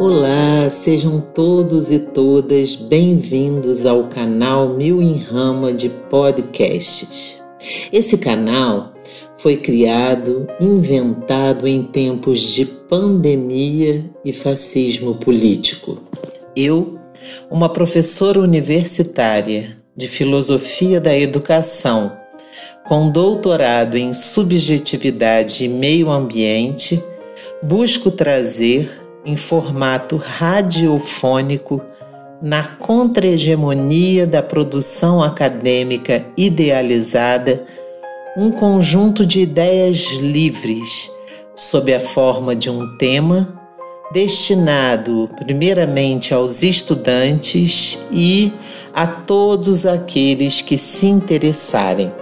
Olá, sejam todos e todas bem-vindos ao canal Mil em Rama de Podcasts. Esse canal foi criado, inventado em tempos de pandemia e fascismo político. Eu, uma professora universitária de filosofia da educação, com doutorado em subjetividade e meio ambiente, busco trazer em formato radiofônico na contra-hegemonia da produção acadêmica idealizada um conjunto de ideias livres sob a forma de um tema destinado primeiramente aos estudantes e a todos aqueles que se interessarem.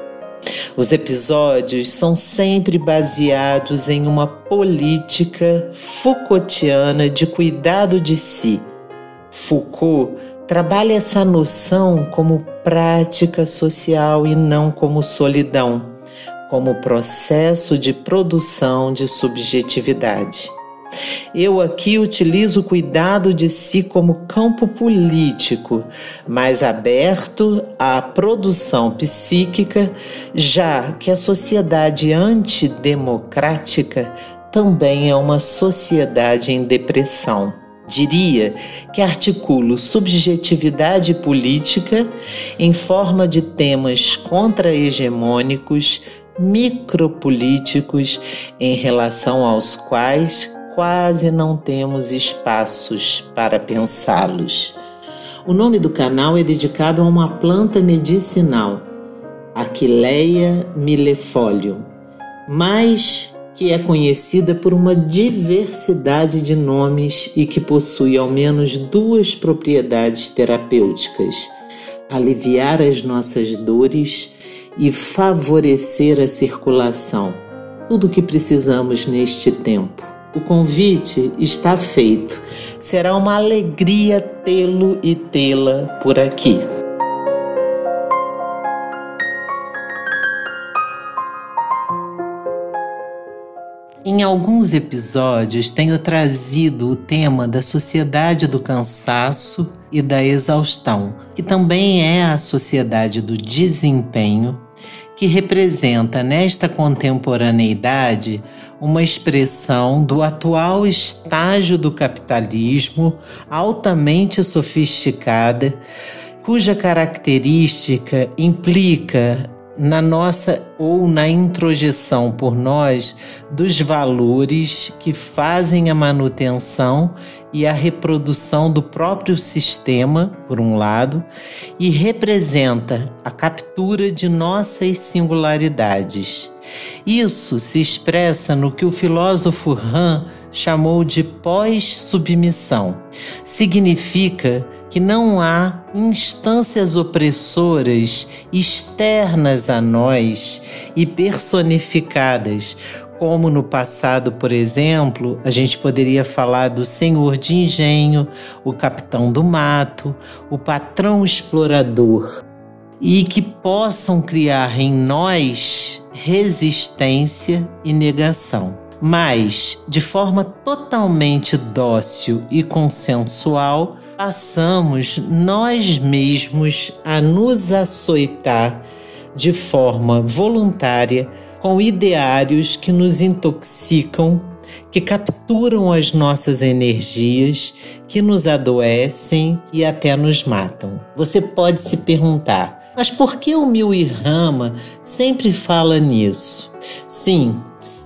Os episódios são sempre baseados em uma política Foucaultiana de cuidado de si. Foucault trabalha essa noção como prática social e não como solidão, como processo de produção de subjetividade. Eu aqui utilizo o cuidado de si como campo político, mais aberto à produção psíquica, já que a sociedade antidemocrática também é uma sociedade em depressão. Diria que articulo subjetividade política em forma de temas contra-hegemônicos, micropolíticos, em relação aos quais quase não temos espaços para pensá-los. O nome do canal é dedicado a uma planta medicinal, Aquileia millefolium, mas que é conhecida por uma diversidade de nomes e que possui ao menos duas propriedades terapêuticas: aliviar as nossas dores e favorecer a circulação. Tudo o que precisamos neste tempo. O convite está feito. Será uma alegria tê-lo e tê-la por aqui. Em alguns episódios tenho trazido o tema da sociedade do cansaço e da exaustão, que também é a sociedade do desempenho, que representa nesta contemporaneidade uma expressão do atual estágio do capitalismo altamente sofisticada, cuja característica implica na nossa ou na introjeção por nós dos valores que fazem a manutenção e a reprodução do próprio sistema, por um lado, e representa a captura de nossas singularidades. Isso se expressa no que o filósofo Han chamou de pós-submissão. Significa que não há instâncias opressoras externas a nós e personificadas, como no passado, por exemplo, a gente poderia falar do senhor de engenho, o capitão do mato, o patrão explorador, e que possam criar em nós resistência e negação mas de forma totalmente dócil e consensual, passamos nós mesmos a nos açoitar de forma voluntária com ideários que nos intoxicam, que capturam as nossas energias, que nos adoecem e até nos matam. Você pode se perguntar, mas por que o Mil Rama sempre fala nisso? Sim,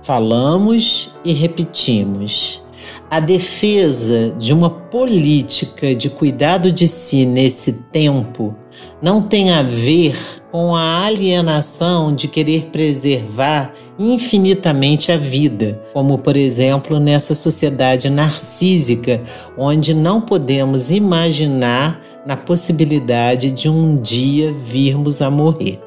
Falamos e repetimos. A defesa de uma política de cuidado de si nesse tempo não tem a ver com a alienação de querer preservar infinitamente a vida, como por exemplo nessa sociedade narcísica, onde não podemos imaginar na possibilidade de um dia virmos a morrer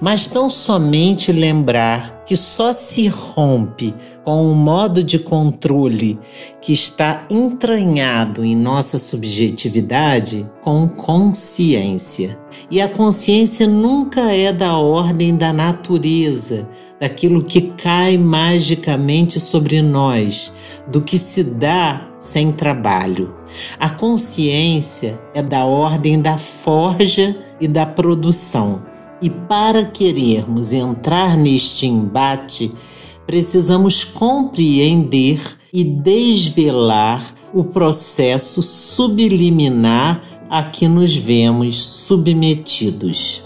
mas tão somente lembrar que só se rompe com o modo de controle que está entranhado em nossa subjetividade com consciência. E a consciência nunca é da ordem da natureza, daquilo que cai magicamente sobre nós, do que se dá sem trabalho. A consciência é da ordem da forja e da produção. E para querermos entrar neste embate, precisamos compreender e desvelar o processo subliminar a que nos vemos submetidos.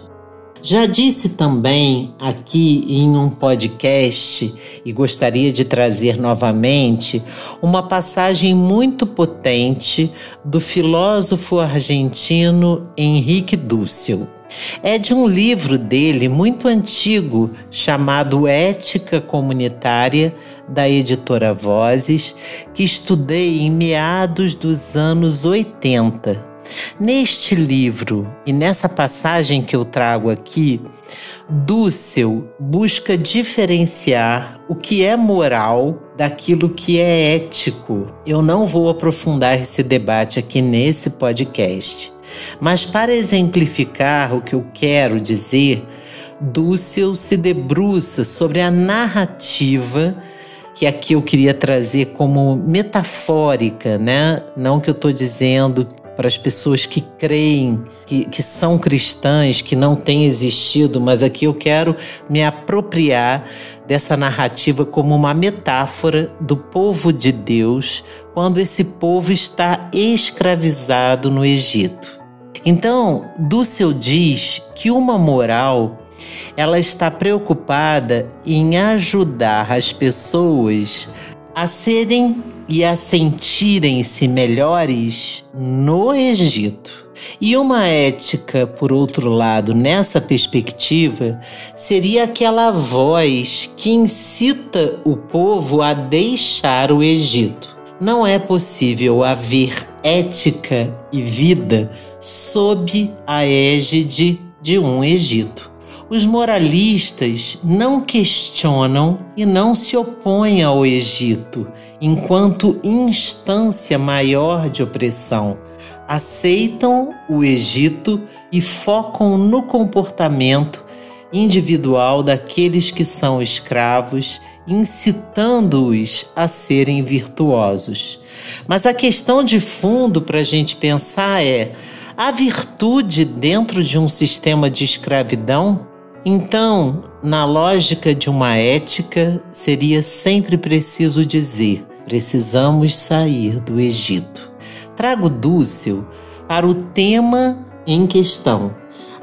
Já disse também aqui em um podcast e gostaria de trazer novamente uma passagem muito potente do filósofo argentino Henrique Dussel. É de um livro dele muito antigo chamado Ética Comunitária, da editora Vozes, que estudei em meados dos anos 80 Neste livro e nessa passagem que eu trago aqui, Dussel busca diferenciar o que é moral daquilo que é ético. Eu não vou aprofundar esse debate aqui nesse podcast, mas para exemplificar o que eu quero dizer, Dussel se debruça sobre a narrativa que aqui eu queria trazer como metafórica, né? Não que eu estou dizendo para as pessoas que creem, que, que são cristãs, que não têm existido, mas aqui eu quero me apropriar dessa narrativa como uma metáfora do povo de Deus quando esse povo está escravizado no Egito. Então, Dussel diz que uma moral ela está preocupada em ajudar as pessoas a serem e a sentirem-se melhores no Egito. E uma ética, por outro lado, nessa perspectiva, seria aquela voz que incita o povo a deixar o Egito. Não é possível haver ética e vida sob a égide de um Egito. Os moralistas não questionam e não se opõem ao Egito enquanto instância maior de opressão. Aceitam o Egito e focam no comportamento individual daqueles que são escravos, incitando-os a serem virtuosos. Mas a questão de fundo para a gente pensar é: a virtude dentro de um sistema de escravidão? Então, na lógica de uma ética, seria sempre preciso dizer: precisamos sair do Egito. Trago Dúcil para o tema em questão.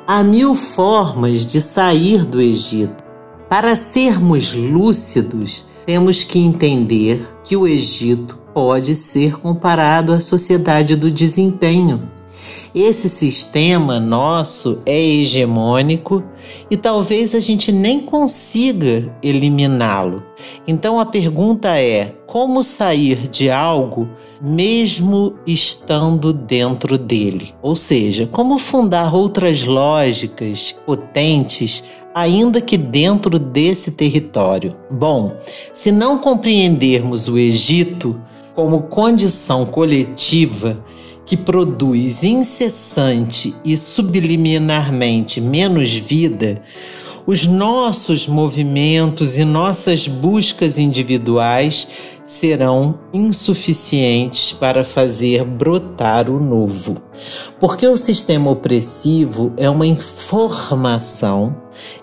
Há mil formas de sair do Egito. Para sermos lúcidos, temos que entender que o Egito pode ser comparado à sociedade do desempenho. Esse sistema nosso é hegemônico e talvez a gente nem consiga eliminá-lo. Então a pergunta é: como sair de algo mesmo estando dentro dele? Ou seja, como fundar outras lógicas potentes ainda que dentro desse território? Bom, se não compreendermos o Egito como condição coletiva que produz incessante e subliminarmente menos vida, os nossos movimentos e nossas buscas individuais serão insuficientes para fazer brotar o novo. Porque o sistema opressivo é uma informação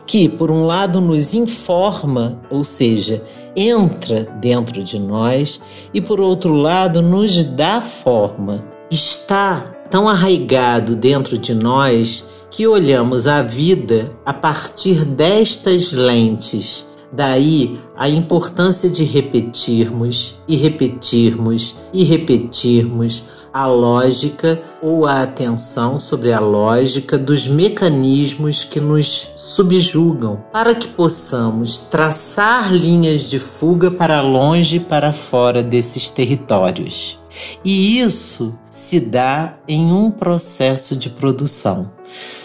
que, por um lado, nos informa, ou seja, entra dentro de nós, e por outro lado, nos dá forma está tão arraigado dentro de nós que olhamos a vida a partir destas lentes. Daí a importância de repetirmos e repetirmos e repetirmos a lógica ou a atenção sobre a lógica dos mecanismos que nos subjugam, para que possamos traçar linhas de fuga para longe e para fora desses territórios. E isso se dá em um processo de produção.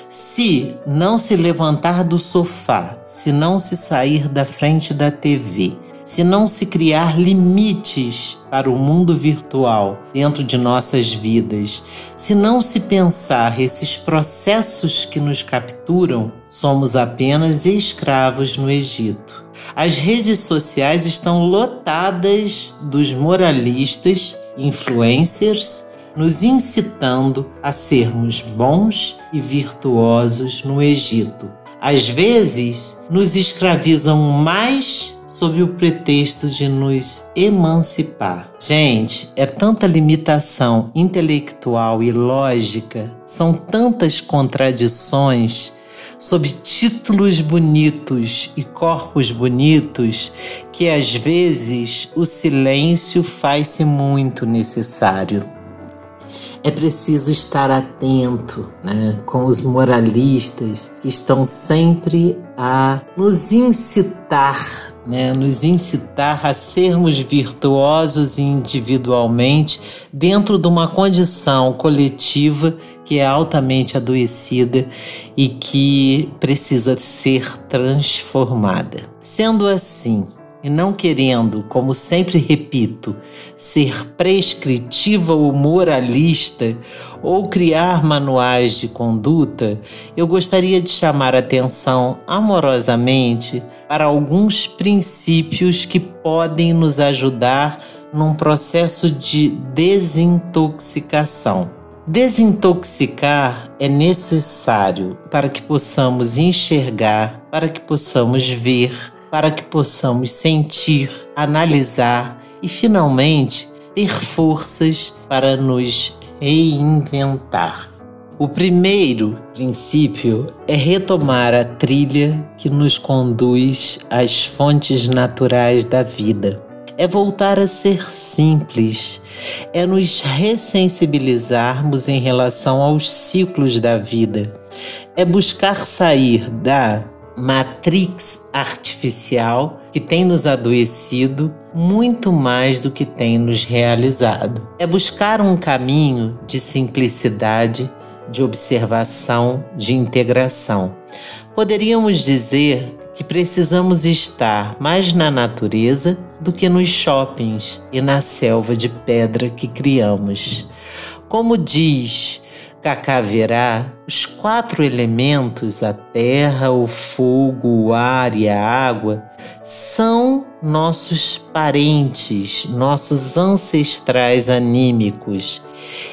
Se não se levantar do sofá, se não se sair da frente da TV, se não se criar limites para o mundo virtual dentro de nossas vidas, se não se pensar esses processos que nos capturam, somos apenas escravos no Egito. As redes sociais estão lotadas dos moralistas, influencers, nos incitando a sermos bons e virtuosos no Egito. Às vezes, nos escravizam mais sob o pretexto de nos emancipar. Gente, é tanta limitação intelectual e lógica, são tantas contradições sob títulos bonitos e corpos bonitos que às vezes o silêncio faz-se muito necessário é preciso estar atento né, com os moralistas que estão sempre a nos incitar, né, nos incitar a sermos virtuosos individualmente dentro de uma condição coletiva que é altamente adoecida e que precisa ser transformada. Sendo assim, e não querendo, como sempre repito, ser prescritiva ou moralista ou criar manuais de conduta, eu gostaria de chamar atenção amorosamente para alguns princípios que podem nos ajudar num processo de desintoxicação. Desintoxicar é necessário para que possamos enxergar, para que possamos ver para que possamos sentir, analisar e finalmente ter forças para nos reinventar. O primeiro princípio é retomar a trilha que nos conduz às fontes naturais da vida. É voltar a ser simples, é nos ressensibilizarmos em relação aos ciclos da vida, é buscar sair da matrix artificial que tem nos adoecido muito mais do que tem nos realizado. É buscar um caminho de simplicidade, de observação, de integração. Poderíamos dizer que precisamos estar mais na natureza do que nos shoppings e na selva de pedra que criamos. Como diz Cacaverá, os quatro elementos, a terra, o fogo, o ar e a água, são nossos parentes, nossos ancestrais anímicos.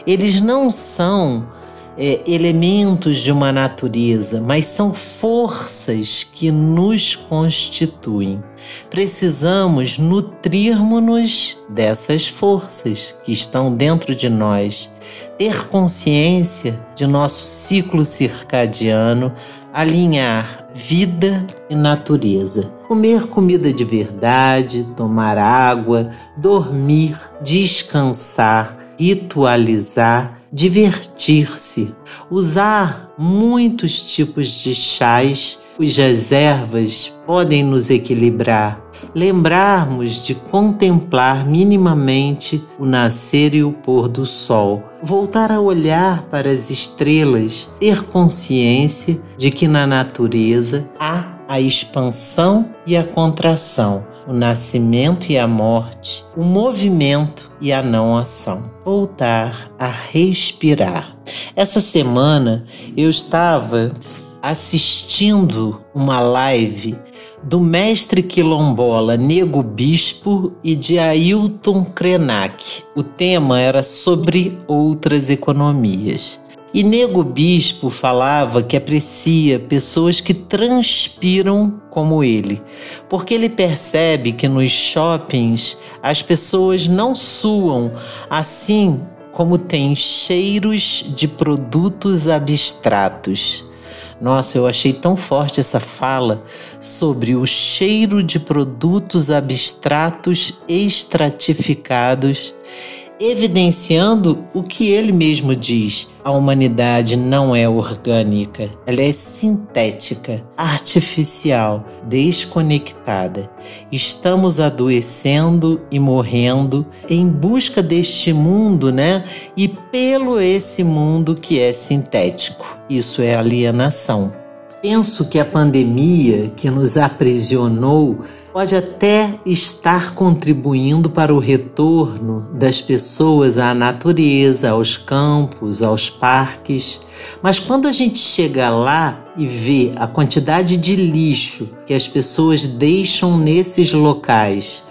Eles não são é, elementos de uma natureza, mas são forças que nos constituem. Precisamos nutrirmos-nos dessas forças que estão dentro de nós, ter consciência de nosso ciclo circadiano, alinhar vida e natureza, comer comida de verdade, tomar água, dormir, descansar, ritualizar divertir-se, usar muitos tipos de chás. Cujas ervas podem nos equilibrar, lembrarmos de contemplar minimamente o nascer e o pôr do sol, voltar a olhar para as estrelas, ter consciência de que na natureza há a expansão e a contração, o nascimento e a morte, o movimento e a não ação. Voltar a respirar. Essa semana eu estava assistindo uma live do mestre quilombola Nego Bispo e de Ailton Krenak. O tema era sobre outras economias. E Nego Bispo falava que aprecia pessoas que transpiram como ele, porque ele percebe que nos shoppings as pessoas não suam assim como tem cheiros de produtos abstratos. Nossa, eu achei tão forte essa fala sobre o cheiro de produtos abstratos estratificados evidenciando o que ele mesmo diz: a humanidade não é orgânica, ela é sintética, artificial, desconectada. Estamos adoecendo e morrendo em busca deste mundo, né? E pelo esse mundo que é sintético. Isso é alienação. Penso que a pandemia que nos aprisionou pode até estar contribuindo para o retorno das pessoas à natureza, aos campos, aos parques. Mas quando a gente chega lá e vê a quantidade de lixo que as pessoas deixam nesses locais,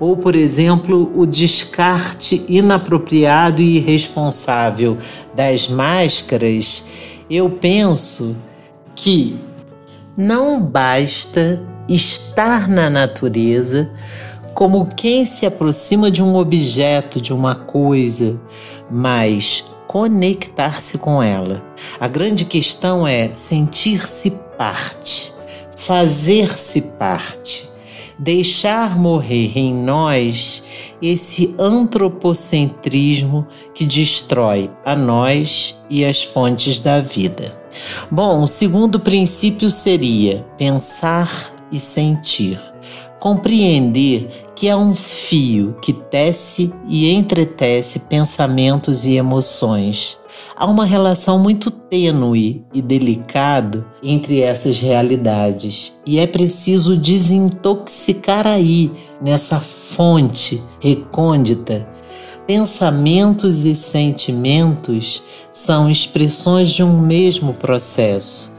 ou, por exemplo, o descarte inapropriado e irresponsável das máscaras, eu penso que não basta estar na natureza como quem se aproxima de um objeto, de uma coisa, mas conectar-se com ela. A grande questão é sentir-se parte, fazer-se parte, deixar morrer em nós esse antropocentrismo que destrói a nós e as fontes da vida. Bom, o segundo princípio seria pensar e sentir. Compreender que há um fio que tece e entretece pensamentos e emoções. Há uma relação muito tênue e delicada entre essas realidades e é preciso desintoxicar aí, nessa fonte recôndita. Pensamentos e sentimentos são expressões de um mesmo processo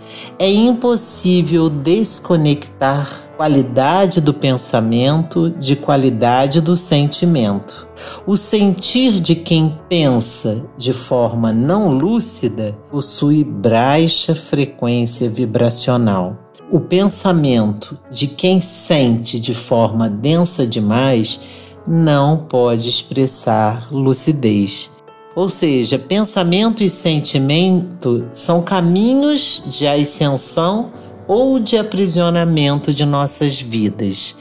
é impossível desconectar qualidade do pensamento de qualidade do sentimento. O sentir de quem pensa de forma não lúcida possui baixa frequência vibracional. O pensamento de quem sente de forma densa demais não pode expressar lucidez. Ou seja, pensamento e sentimento são caminhos de ascensão ou de aprisionamento de nossas vidas.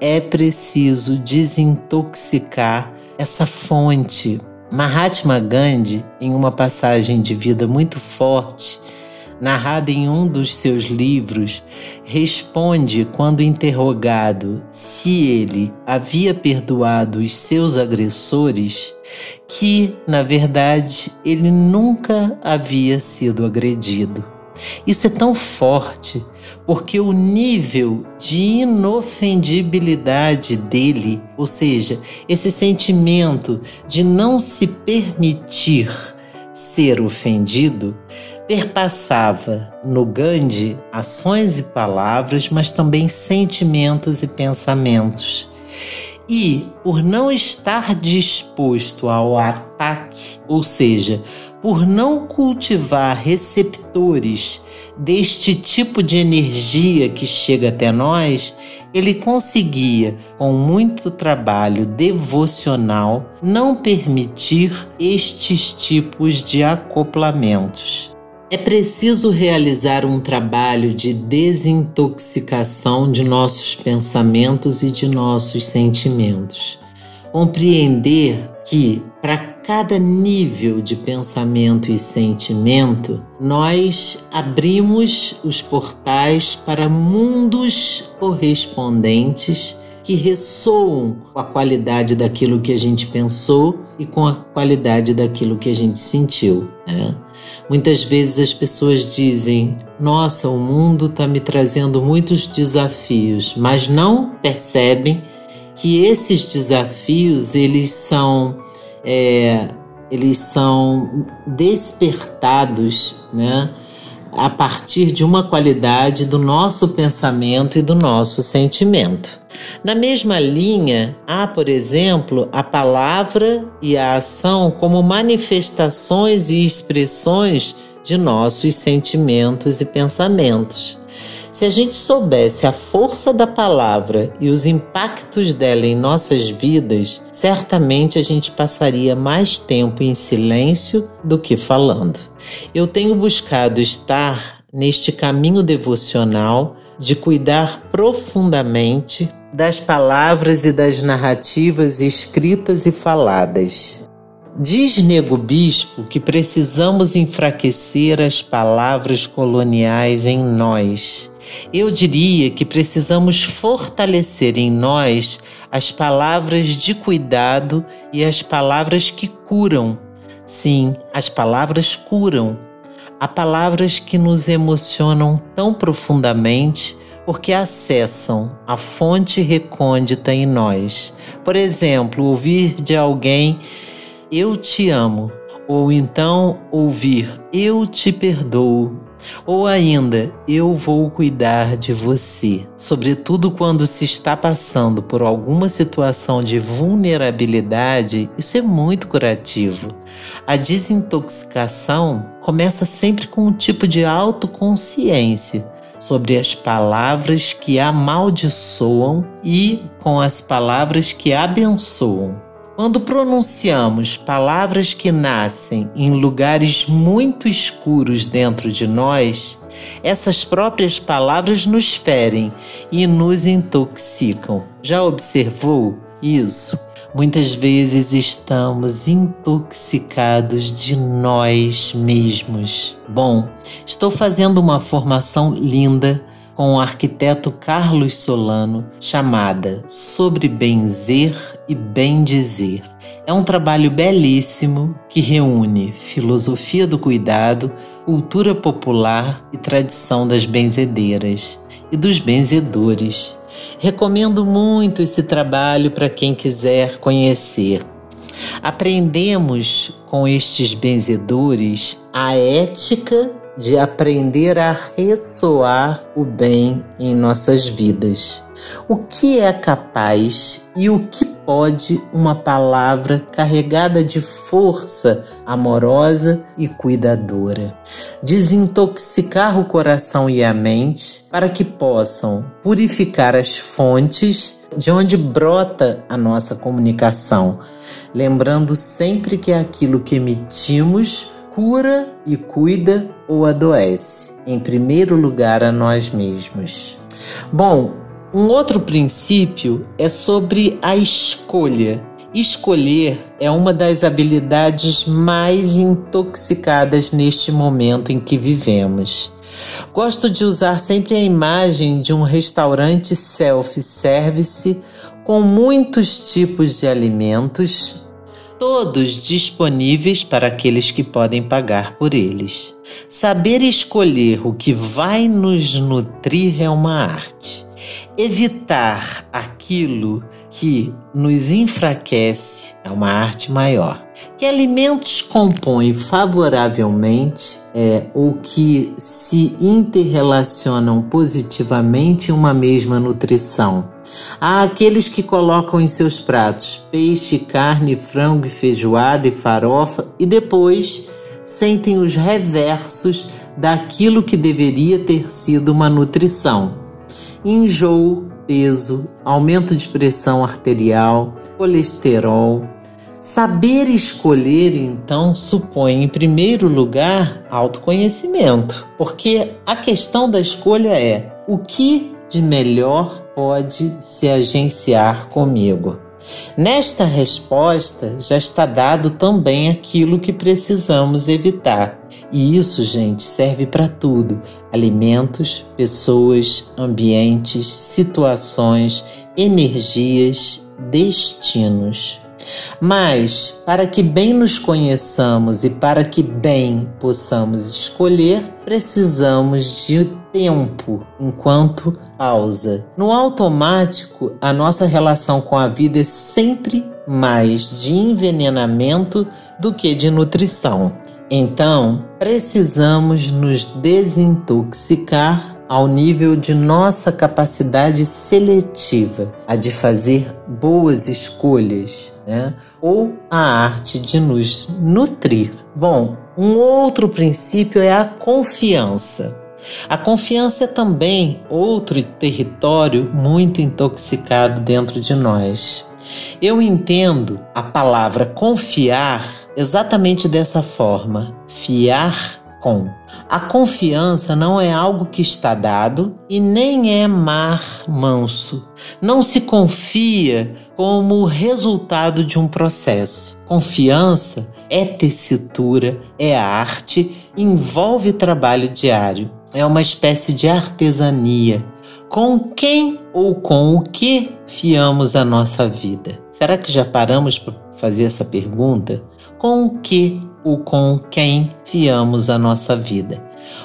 É preciso desintoxicar essa fonte. Mahatma Gandhi, em uma passagem de vida muito forte, narrada em um dos seus livros, responde quando interrogado se ele havia perdoado os seus agressores, que, na verdade, ele nunca havia sido agredido. Isso é tão forte porque o nível de inofendibilidade dele, ou seja, esse sentimento de não se permitir ser ofendido, perpassava no Gandhi ações e palavras, mas também sentimentos e pensamentos. E por não estar disposto ao ataque, ou seja, por não cultivar receptores deste tipo de energia que chega até nós, ele conseguia, com muito trabalho devocional, não permitir estes tipos de acoplamentos. É preciso realizar um trabalho de desintoxicação de nossos pensamentos e de nossos sentimentos. Compreender que, para cada nível de pensamento e sentimento, nós abrimos os portais para mundos correspondentes que ressoam com a qualidade daquilo que a gente pensou e com a qualidade daquilo que a gente sentiu. Né? Muitas vezes as pessoas dizem: Nossa, o mundo está me trazendo muitos desafios, mas não percebem que esses desafios eles são é, eles são despertados, né? a partir de uma qualidade do nosso pensamento e do nosso sentimento. Na mesma linha, há, por exemplo, a palavra e a ação como manifestações e expressões de nossos sentimentos e pensamentos. Se a gente soubesse a força da palavra e os impactos dela em nossas vidas, certamente a gente passaria mais tempo em silêncio do que falando. Eu tenho buscado estar neste caminho devocional de cuidar profundamente das palavras e das narrativas escritas e faladas. Diz Nego Bispo que precisamos enfraquecer as palavras coloniais em nós. Eu diria que precisamos fortalecer em nós as palavras de cuidado e as palavras que curam. Sim, as palavras curam. Há palavras que nos emocionam tão profundamente porque acessam a fonte recôndita em nós. Por exemplo, ouvir de alguém eu te amo, ou então ouvir eu te perdoo, ou ainda eu vou cuidar de você, sobretudo quando se está passando por alguma situação de vulnerabilidade, isso é muito curativo. A desintoxicação começa sempre com um tipo de autoconsciência sobre as palavras que amaldiçoam e com as palavras que abençoam. Quando pronunciamos palavras que nascem em lugares muito escuros dentro de nós, essas próprias palavras nos ferem e nos intoxicam. Já observou isso? Muitas vezes estamos intoxicados de nós mesmos. Bom, estou fazendo uma formação linda com o arquiteto Carlos Solano, chamada Sobre Benzer e Bem Dizer. É um trabalho belíssimo que reúne filosofia do cuidado, cultura popular e tradição das benzedeiras e dos benzedores. Recomendo muito esse trabalho para quem quiser conhecer. Aprendemos com estes benzedores a ética de aprender a ressoar o bem em nossas vidas. O que é capaz e o que pode uma palavra carregada de força amorosa e cuidadora? Desintoxicar o coração e a mente para que possam purificar as fontes de onde brota a nossa comunicação, lembrando sempre que aquilo que emitimos cura e cuida ou adoece, em primeiro lugar a nós mesmos. Bom, um outro princípio é sobre a escolha. Escolher é uma das habilidades mais intoxicadas neste momento em que vivemos. Gosto de usar sempre a imagem de um restaurante self-service com muitos tipos de alimentos, todos disponíveis para aqueles que podem pagar por eles. Saber escolher o que vai nos nutrir é uma arte. Evitar aquilo que nos enfraquece é uma arte maior. Que alimentos compõem favoravelmente é, ou que se interrelacionam positivamente em uma mesma nutrição? Há aqueles que colocam em seus pratos peixe, carne, frango, feijoada e farofa e depois sentem os reversos daquilo que deveria ter sido uma nutrição. Enjoo, peso, aumento de pressão arterial, colesterol. Saber escolher, então, supõe, em primeiro lugar, autoconhecimento, porque a questão da escolha é o que de melhor pode se agenciar comigo? Nesta resposta já está dado também aquilo que precisamos evitar. E isso, gente, serve para tudo: alimentos, pessoas, ambientes, situações, energias, destinos. Mas, para que bem nos conheçamos e para que bem possamos escolher, precisamos de tempo enquanto pausa. No automático, a nossa relação com a vida é sempre mais de envenenamento do que de nutrição. Então, precisamos nos desintoxicar ao nível de nossa capacidade seletiva, a de fazer boas escolhas, né? ou a arte de nos nutrir. Bom, um outro princípio é a confiança. A confiança é também outro território muito intoxicado dentro de nós. Eu entendo a palavra confiar exatamente dessa forma: fiar com. A confiança não é algo que está dado e nem é mar manso. Não se confia como resultado de um processo. Confiança é tessitura, é arte, envolve trabalho diário. É uma espécie de artesania. Com quem ou com o que fiamos a nossa vida? Será que já paramos para fazer essa pergunta? Com o que ou com quem fiamos a nossa vida?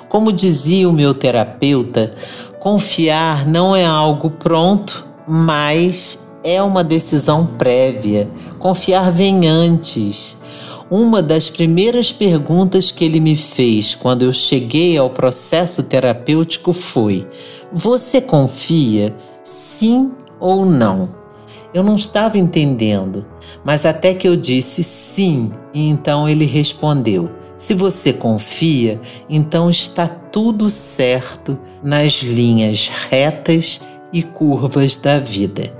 Como dizia o meu terapeuta, confiar não é algo pronto, mas é uma decisão prévia. Confiar vem antes. Uma das primeiras perguntas que ele me fez quando eu cheguei ao processo terapêutico foi: Você confia? Sim ou não? Eu não estava entendendo, mas até que eu disse sim, e então ele respondeu: Se você confia, então está tudo certo nas linhas retas e curvas da vida.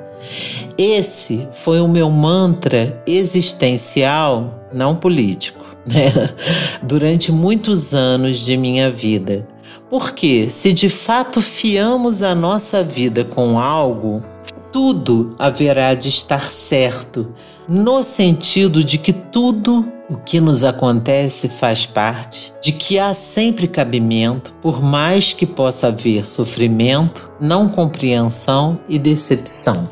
Esse foi o meu mantra existencial, não político, né? durante muitos anos de minha vida. Porque se de fato fiamos a nossa vida com algo, tudo haverá de estar certo, no sentido de que tudo o que nos acontece faz parte, de que há sempre cabimento, por mais que possa haver sofrimento, não compreensão e decepção.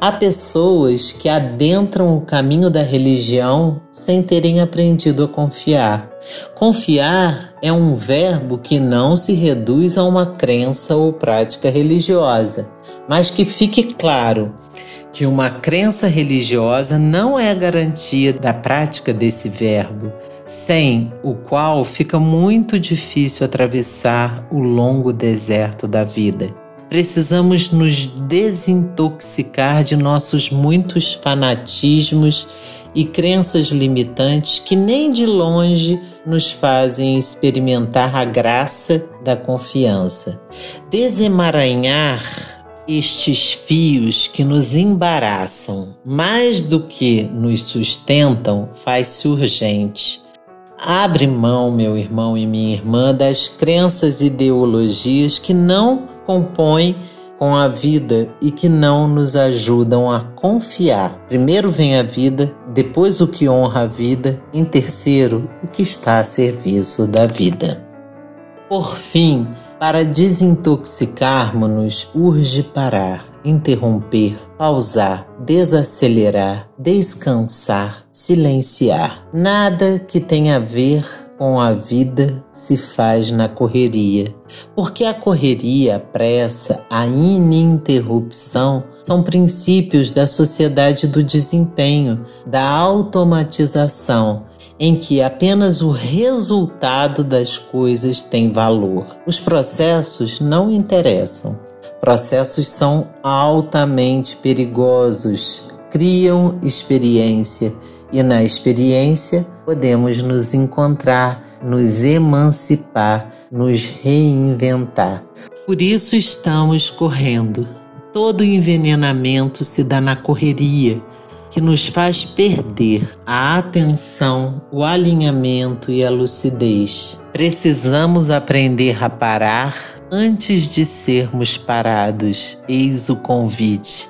Há pessoas que adentram o caminho da religião sem terem aprendido a confiar. Confiar é um verbo que não se reduz a uma crença ou prática religiosa, mas que fique claro que uma crença religiosa não é garantia da prática desse verbo, sem o qual fica muito difícil atravessar o longo deserto da vida. Precisamos nos desintoxicar de nossos muitos fanatismos e crenças limitantes que nem de longe nos fazem experimentar a graça da confiança. Desemaranhar estes fios que nos embaraçam mais do que nos sustentam faz-se urgente. Abre mão, meu irmão e minha irmã, das crenças e ideologias que não compõem com a vida e que não nos ajudam a confiar. Primeiro vem a vida, depois o que honra a vida, em terceiro, o que está a serviço da vida. Por fim, para desintoxicarmos-nos, urge parar, interromper, pausar, desacelerar, descansar, silenciar. Nada que tenha a ver com a vida se faz na correria, porque a correria, a pressa, a ininterrupção são princípios da sociedade do desempenho, da automatização, em que apenas o resultado das coisas tem valor. Os processos não interessam. Processos são altamente perigosos, criam experiência e na experiência podemos nos encontrar, nos emancipar, nos reinventar. Por isso estamos correndo. Todo envenenamento se dá na correria, que nos faz perder a atenção, o alinhamento e a lucidez. Precisamos aprender a parar antes de sermos parados. Eis o convite.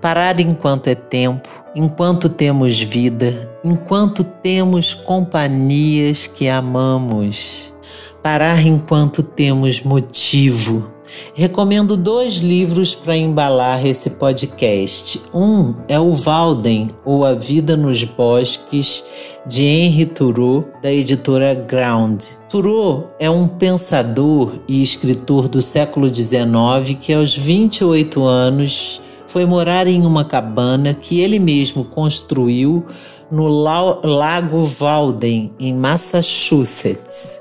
Parar enquanto é tempo, enquanto temos vida, enquanto temos companhias que amamos. Parar enquanto temos motivo. Recomendo dois livros para embalar esse podcast. Um é o Walden, ou A Vida nos Bosques, de Henry Thoreau, da editora Ground. Thoreau é um pensador e escritor do século XIX que, aos 28 anos, foi morar em uma cabana que ele mesmo construiu no Lago Walden, em Massachusetts.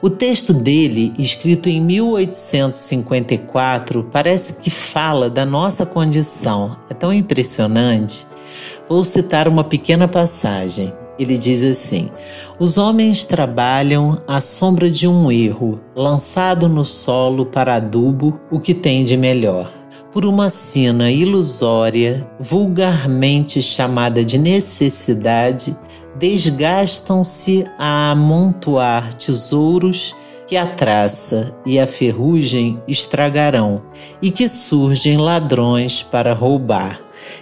O texto dele, escrito em 1854, parece que fala da nossa condição. É tão impressionante. Vou citar uma pequena passagem. Ele diz assim: Os homens trabalham à sombra de um erro, lançado no solo para adubo o que tem de melhor por uma sina ilusória, vulgarmente chamada de necessidade, desgastam-se a amontoar tesouros que a traça e a ferrugem estragarão e que surgem ladrões para roubar.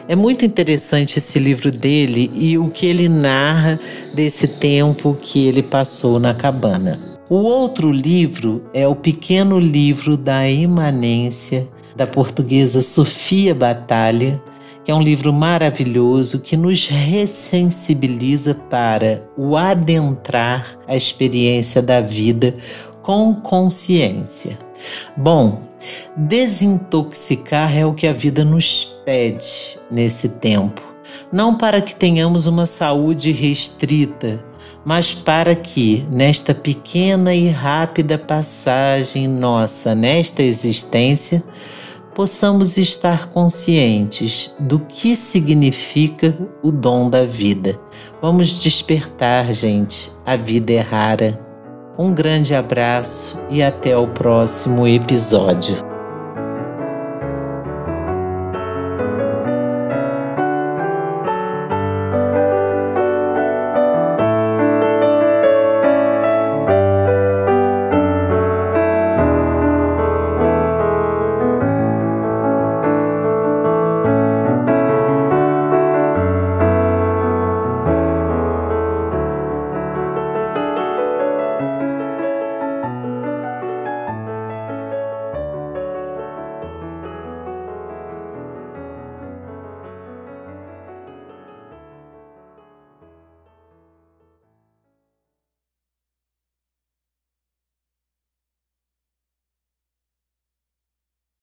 É muito interessante esse livro dele e o que ele narra desse tempo que ele passou na cabana. O outro livro é o pequeno livro da imanência da portuguesa Sofia Batalha, que é um livro maravilhoso que nos ressensibiliza para o adentrar a experiência da vida com consciência. Bom, desintoxicar é o que a vida nos pede nesse tempo. Não para que tenhamos uma saúde restrita, mas para que, nesta pequena e rápida passagem nossa nesta existência, possamos estar conscientes do que significa o dom da vida. Vamos despertar, gente. A vida é rara. Um grande abraço e até o próximo episódio.